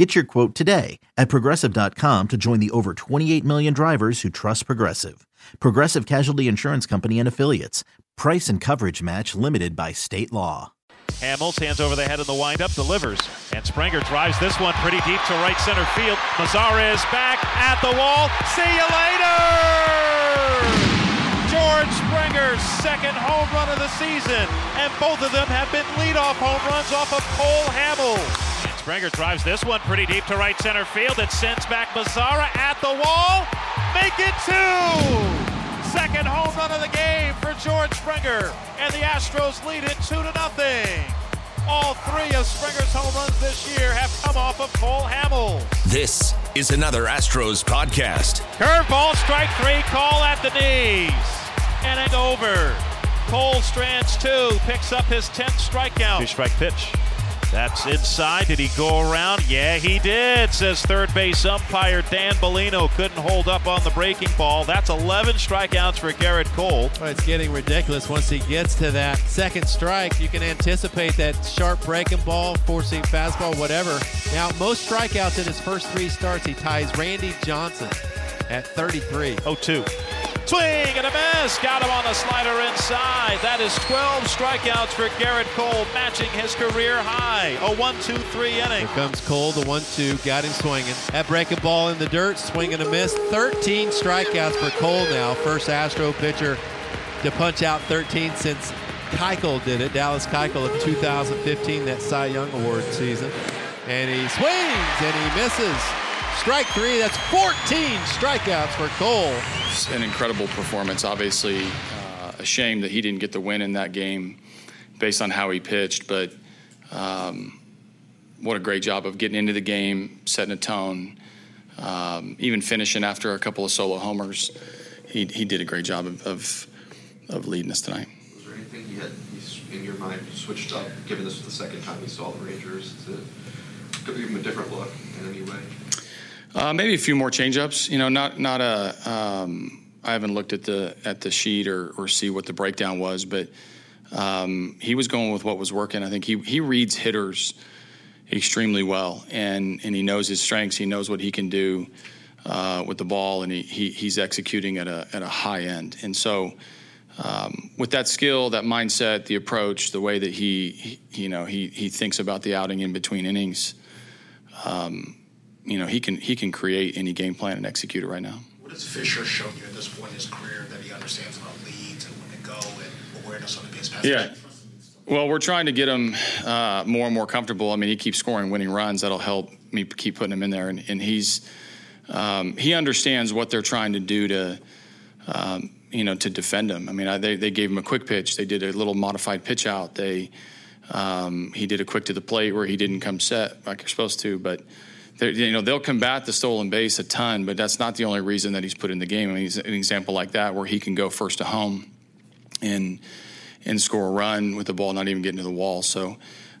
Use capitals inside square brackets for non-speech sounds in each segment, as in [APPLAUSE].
Get your quote today at progressive.com to join the over 28 million drivers who trust Progressive. Progressive Casualty Insurance Company and Affiliates. Price and coverage match limited by state law. Hamels hands over the head in the windup, delivers, and Springer drives this one pretty deep to right center field. Mazara is back at the wall. See you later! George Springer's second home run of the season, and both of them have been leadoff home runs off of Cole Hamels. Springer drives this one pretty deep to right center field. It sends back Mazara at the wall. Make it two! Second home run of the game for George Springer. And the Astros lead it two to nothing. All three of Springer's home runs this year have come off of Cole Hamels. This is another Astros podcast. Curveball, strike three, call at the knees. Inning over. Cole strands two, picks up his 10th strikeout. Two strike pitch. That's inside. Did he go around? Yeah, he did, says third base umpire Dan Bellino. Couldn't hold up on the breaking ball. That's 11 strikeouts for Gerrit Cole. Well, it's getting ridiculous once he gets to that second strike. You can anticipate that sharp breaking ball, four seam fastball, whatever. Now, most strikeouts in his first three starts, he ties Randy Johnson at 33. 0 2. Swing and a miss. Got him on the slider inside. That is 12 strikeouts for Gerrit Cole, matching his career high. A 1 2 3 inning. Here comes Cole, the 1 2. Got him swinging. That breaking ball in the dirt. Swing and a miss. 13 strikeouts for Cole now. First Astro pitcher to punch out 13 since Keuchel did it. Dallas Keuchel of 2015, that Cy Young Award season. And he swings and he misses. Strike three. That's 14 strikeouts for Cole. It's an incredible performance. Obviously, uh, a shame that he didn't get the win in that game based on how he pitched, but um, what a great job of getting into the game, setting a tone, um, even finishing after a couple of solo homers. He, he did a great job of, of, of leading us tonight. Was there anything you had in your mind switched up, given this was the second time you saw the Rangers, to give him a different look in any way? Uh, maybe a few more changeups. You know, not not a. Um, I haven't looked at the at the sheet or or see what the breakdown was, but um, he was going with what was working. I think he he reads hitters extremely well, and and he knows his strengths. He knows what he can do uh, with the ball, and he, he he's executing at a at a high end. And so, um, with that skill, that mindset, the approach, the way that he, he you know he he thinks about the outing in between innings. Um, you know he can he can create any game plan and execute it right now. What has Fisher shown you at this point in his career that he understands about leads and when to go and awareness on the base pass? Yeah. Well, we're trying to get him uh, more and more comfortable. I mean, he keeps scoring winning runs. That'll help me keep putting him in there, and, and he's um, he understands what they're trying to do to. Um, you know, to defend him. I mean, I, they, they gave him a quick pitch. They did a little modified pitch out. They um, he did a quick to the plate where he didn't come set like you're supposed to, but you know they'll combat the stolen base a ton, but that's not the only reason that he's put in the game. I mean, he's an example like that where he can go first to home and and score a run with the ball not even getting to the wall. So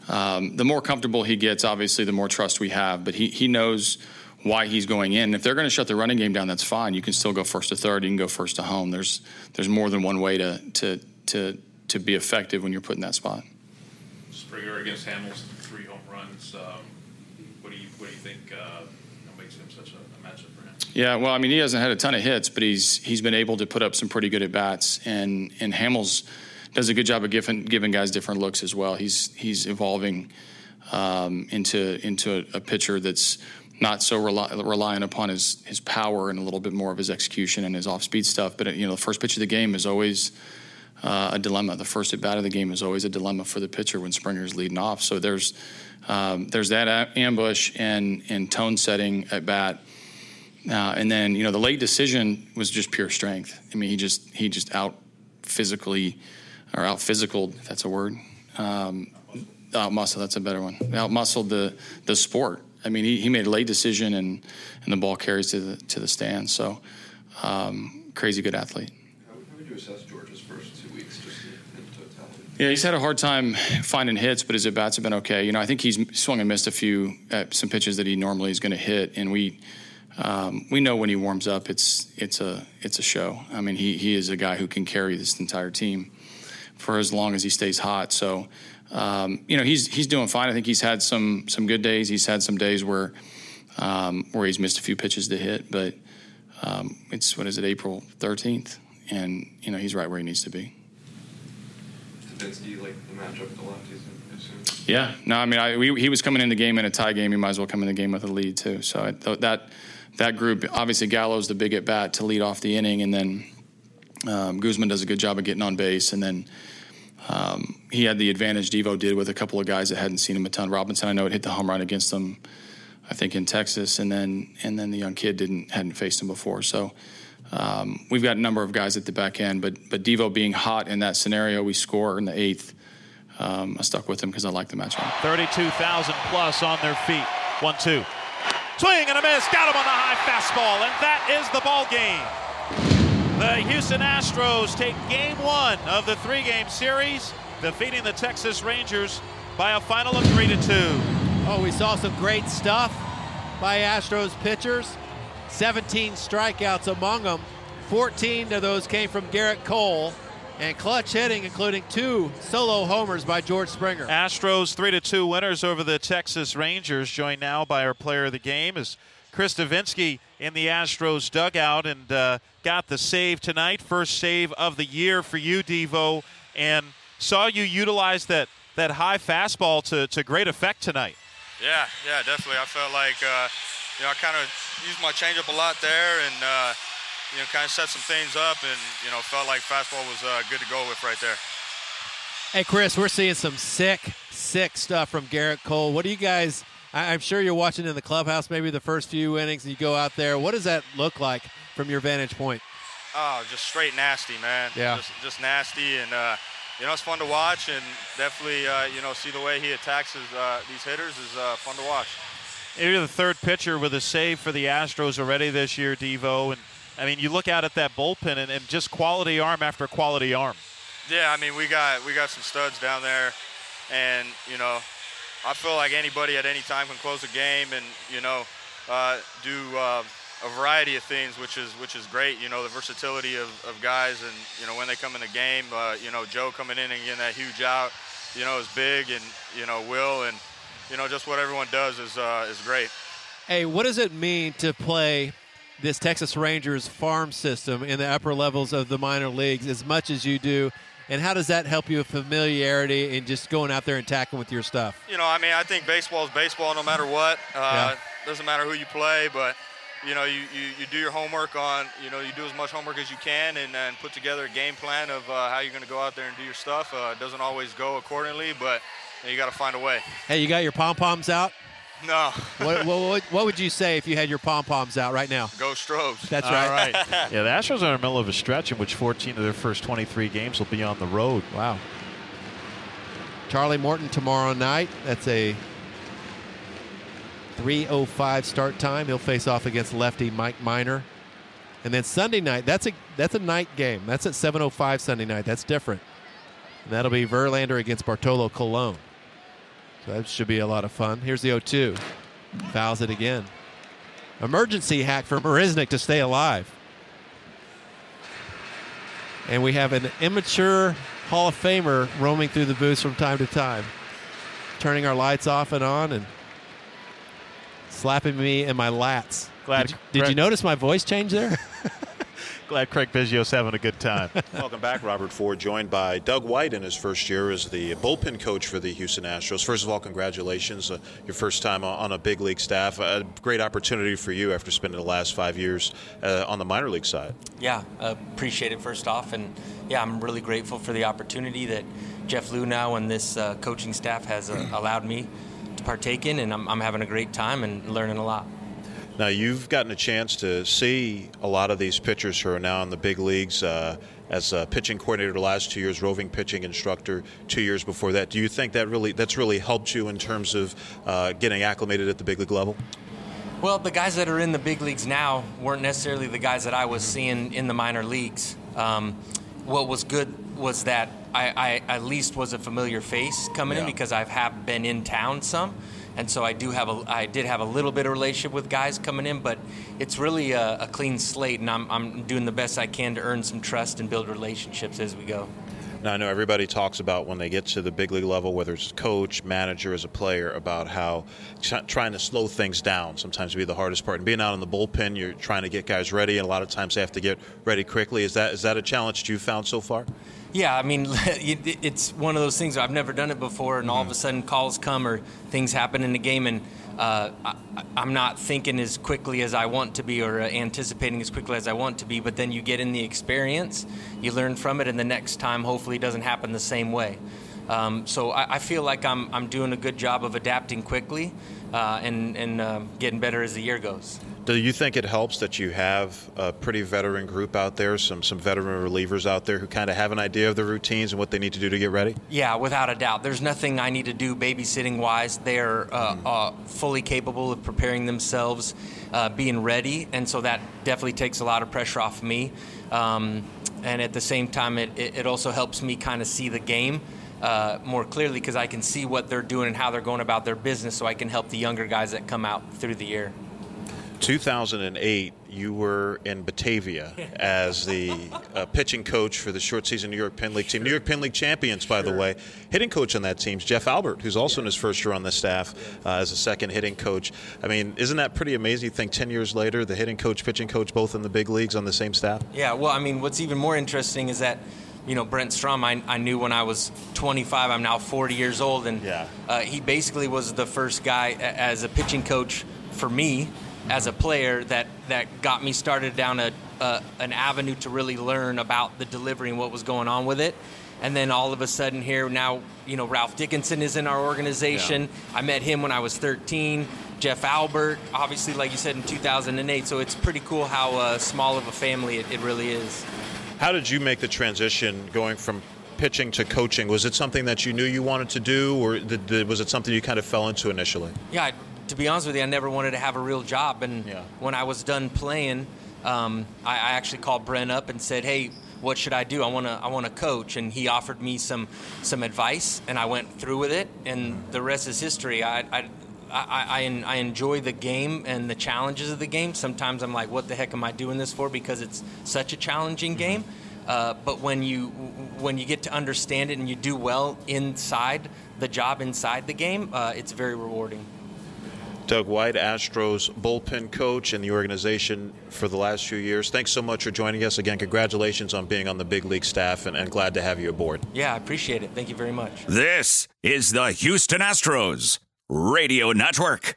um, the more comfortable he gets, obviously, the more trust we have. But he he knows why he's going in. If they're going to shut the running game down, that's fine. You can still go first to third. You can go first to home. There's there's more than one way to to to to be effective when you're put in that spot. Springer against Hamels, three home runs. Um, what do you what do you think uh, makes him such a, a matchup for him? Yeah, well, I mean, he hasn't had a ton of hits, but he's he's been able to put up some pretty good at bats, and and Hamels does a good job of giving giving guys different looks as well. He's he's evolving um, into into a, pitcher that's not so rely, relying upon his his power and a little bit more of his execution and his off speed stuff. But you know, the first pitch of the game is always uh, a dilemma. The first at bat of the game is always a dilemma for the pitcher when Springer's leading off. So there's um, there's that ambush and and tone setting at bat. Uh, and then you know the late decision was just pure strength. I mean he just he just out physically or out physicaled if that's a word. Um, out muscle that's a better one. Out muscled the the sport. I mean he, he made a late decision and and the ball carries to the to the stand. So um, crazy good athlete. How, how would you assess George's first two weeks? just in totality? Yeah, he's had a hard time finding hits, but his at bats have been okay. You know, I think he's swung and missed a few at some pitches that he normally is going to hit, and we um, we know when he warms up, it's it's a it's a show. I mean, he he is a guy who can carry this entire team for as long as he stays hot. So, um, you know, he's he's doing fine. I think he's had some some good days. He's had some days where um, where he's missed a few pitches to hit, but um, it's what is it, April 13th, and you know he's right where he needs to be. Lefties? Yeah, no, I mean, I, we, he was coming in the game in a tie game. He might as well come in the game with a lead too. So I, th- that that group, obviously, Gallo's the big at bat to lead off the inning, and then um, Guzman does a good job of getting on base, and then um, he had the advantage Devo did with a couple of guys that hadn't seen him a ton. Robinson, I know, it hit the home run against them, I think in Texas, and then and then the young kid didn't hadn't faced him before, so. Um, we've got a number of guys at the back end, but but Devo being hot in that scenario, we score in the eighth. Um, I stuck with him because I like the matchup. 32,000 plus on their feet. One, two. Swing and a miss. Got him on the high fastball, and that is the ball game. The Houston Astros take game one of the three-game series, defeating the Texas Rangers by a final of three to two. Oh, we saw some great stuff by Astros pitchers. 17 strikeouts among them. 14 of those came from Gerrit Cole. And clutch hitting, including two solo homers by George Springer. Astros 3 to 2 winners over the Texas Rangers. Joined now by our player of the game is Chris Devenski in the Astros dugout and uh, got the save tonight. First save of the year for you, Devo. And saw you utilize that, that high fastball to, to great effect tonight. Yeah, yeah, definitely. I felt like, uh, you know, I kind of used my changeup a lot there and, uh, you know, kind of set some things up and, you know, felt like fastball was uh, good to go with right there. Hey, Chris, we're seeing some sick, sick stuff from Gerrit Cole. What do you guys, I- I'm sure you're watching in the clubhouse maybe the first few innings and you go out there. What does that look like from your vantage point? Oh, just straight nasty, man. Yeah. Just, just nasty, and uh, you know it's fun to watch, and definitely uh, you know see the way he attacks his, uh, these hitters is uh, fun to watch. You're the third pitcher with a save for the Astros already this year, Devo. And I mean, you look out at that bullpen and, and just quality arm after quality arm. Yeah, I mean we got we got some studs down there, and you know I feel like anybody at any time can close a game and you know uh, do uh, a variety of things, which is which is great. You know the versatility of, of guys, and you know when they come in the game, uh, you know Joe coming in and getting that huge out, you know is big, and you know Will, and you know just what everyone does is uh, is great. Hey, what does it mean to play this Texas Rangers farm system in the upper levels of the minor leagues as much as you do? And how does that help you with familiarity and just going out there and tackling with your stuff? You know, I mean, I think baseball is baseball no matter what. Uh, Yeah. Doesn't matter who you play, but you know, you, you, you do your homework on, you know, you do as much homework as you can and, and put together a game plan of uh, how you're going to go out there and do your stuff. Uh, it doesn't always go accordingly, but you, you got to find a way. Hey, you got your pom poms out? No. What, what, what, what would you say if you had your pom poms out right now? Go Strobes. That's All right. right. [LAUGHS] yeah, the Astros are in the middle of a stretch in which 14 of their first 23 games will be on the road. Wow. Charlie Morton tomorrow night. That's a 3:05 start time. He'll face off against lefty Mike Minor. And then Sunday night, that's a that's a night game. That's at 7:05 Sunday night. That's different. And that'll be Verlander against Bartolo Colon. So that should be a lot of fun. Here's the 0-2. Fouls it again. Emergency hack for Marisnick to stay alive. And we have an immature Hall of Famer roaming through the booths from time to time, turning our lights off and on and slapping me in my lats. Glad- Did, you, did you notice my voice change there? [LAUGHS] Glad Craig Biggio's having a good time. [LAUGHS] Welcome back, Robert Ford, joined by Doug White in his first year as the bullpen coach for the Houston Astros. First of all, congratulations. Uh, your first time on on a big league staff. A great opportunity for you after spending the last five years uh, on the minor league side. Yeah, uh, appreciate it first off, and yeah, I'm really grateful for the opportunity that Jeff Luhnow and this uh, coaching staff has uh, allowed me to partake in, and I'm, I'm having a great time and learning a lot. Now, you've gotten a chance to see a lot of these pitchers who are now in the big leagues uh, as a pitching coordinator the last two years, roving pitching instructor two years before that. Do you think that really that's really helped you in terms of uh, getting acclimated at the big league level? Well, the guys that are in the big leagues now weren't necessarily the guys that I was seeing in the minor leagues. Um, what was good was that I, I at least was a familiar face coming in because I've have been in town some, and so I do have a I did have a little bit of relationship with guys coming in, but it's really a, a clean slate, and I'm I'm doing the best I can to earn some trust and build relationships as we go. Now, I know everybody talks about when they get to the big league level, whether it's coach, manager, as a player, about how try- trying to slow things down sometimes be the hardest part. And being out in the bullpen, you're trying to get guys ready, and a lot of times they have to get ready quickly. Is that is that a challenge that you found so far? Yeah, I mean, [LAUGHS] it's one of those things. I've never done it before, and all of mm-hmm. a sudden calls come or things happen in the game, and uh, I, I'm not thinking as quickly as I want to be or uh, anticipating as quickly as I want to be. But then you get in the experience, you learn from it, and the next time hopefully it doesn't happen the same way. Um, so I, I feel like I'm, I'm doing a good job of adapting quickly uh, and, and uh, getting better as the year goes. Do you think it helps that you have a pretty veteran group out there, some some veteran relievers out there who kind of have an idea of the routines and what they need to do to get ready? Yeah, without a doubt. There's nothing I need to do babysitting wise. They're uh, uh, fully capable of preparing themselves, uh, being ready, and so that definitely takes a lot of pressure off me. Um, and at the same time, it, it, it also helps me kind of see the game. Uh, more clearly because I can see what they're doing and how they're going about their business, so I can help the younger guys that come out through the year. 2008, you were in Batavia [LAUGHS] as the uh, pitching coach for the short season New York Penn League team. New York Penn League champions, by the way. Hitting coach on that team is Jeff Albert, who's also in his first year on the staff uh, as a second hitting coach. I mean, isn't that pretty amazing? You think 10 years later, the hitting coach, pitching coach, both in the big leagues on the same staff? Yeah, well, I mean, what's even more interesting is that, you know, Brent Strom, I, I knew when I was 25. I'm now 40 years old, and uh, he basically was the first guy a- as a pitching coach for me as a player that that got me started down a uh, an avenue to really learn about the delivery and what was going on with it. And then all of a sudden here now, you know, Ralph Dickenson is in our organization. I met him when I was 13. Jeff Albert, obviously, like you said, in 2008. So it's pretty cool how uh, small of a family it, it really is. How did you make the transition going from pitching to coaching? Was it something that you knew you wanted to do, or did, did- was it something you kind of fell into initially? Yeah, to be honest with you, I never wanted to have a real job. And when I was done playing, um, I, I actually called Brent up and said, "Hey, what should I do? I want to I want to coach." And he offered me some some advice, and I went through with it. And the rest is history. I. I I, I, I enjoy the game and the challenges of the game. Sometimes I'm like, what the heck am I doing this for? Because it's such a challenging game. Uh, but when you when you get to understand it and you do well inside the job inside the game, uh, it's very rewarding. Doug White, Astros bullpen coach in the organization for the last few years. Thanks so much for joining us. Again, congratulations on being on the big league staff and, and glad to have you aboard. Yeah, I appreciate it. Thank you very much. This is the Houston Astros Radio Network.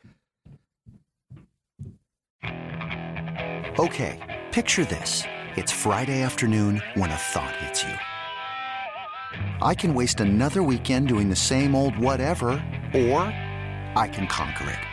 Okay, picture this. It's Friday afternoon when a thought hits you. I can waste another weekend doing the same old whatever, or I can conquer it.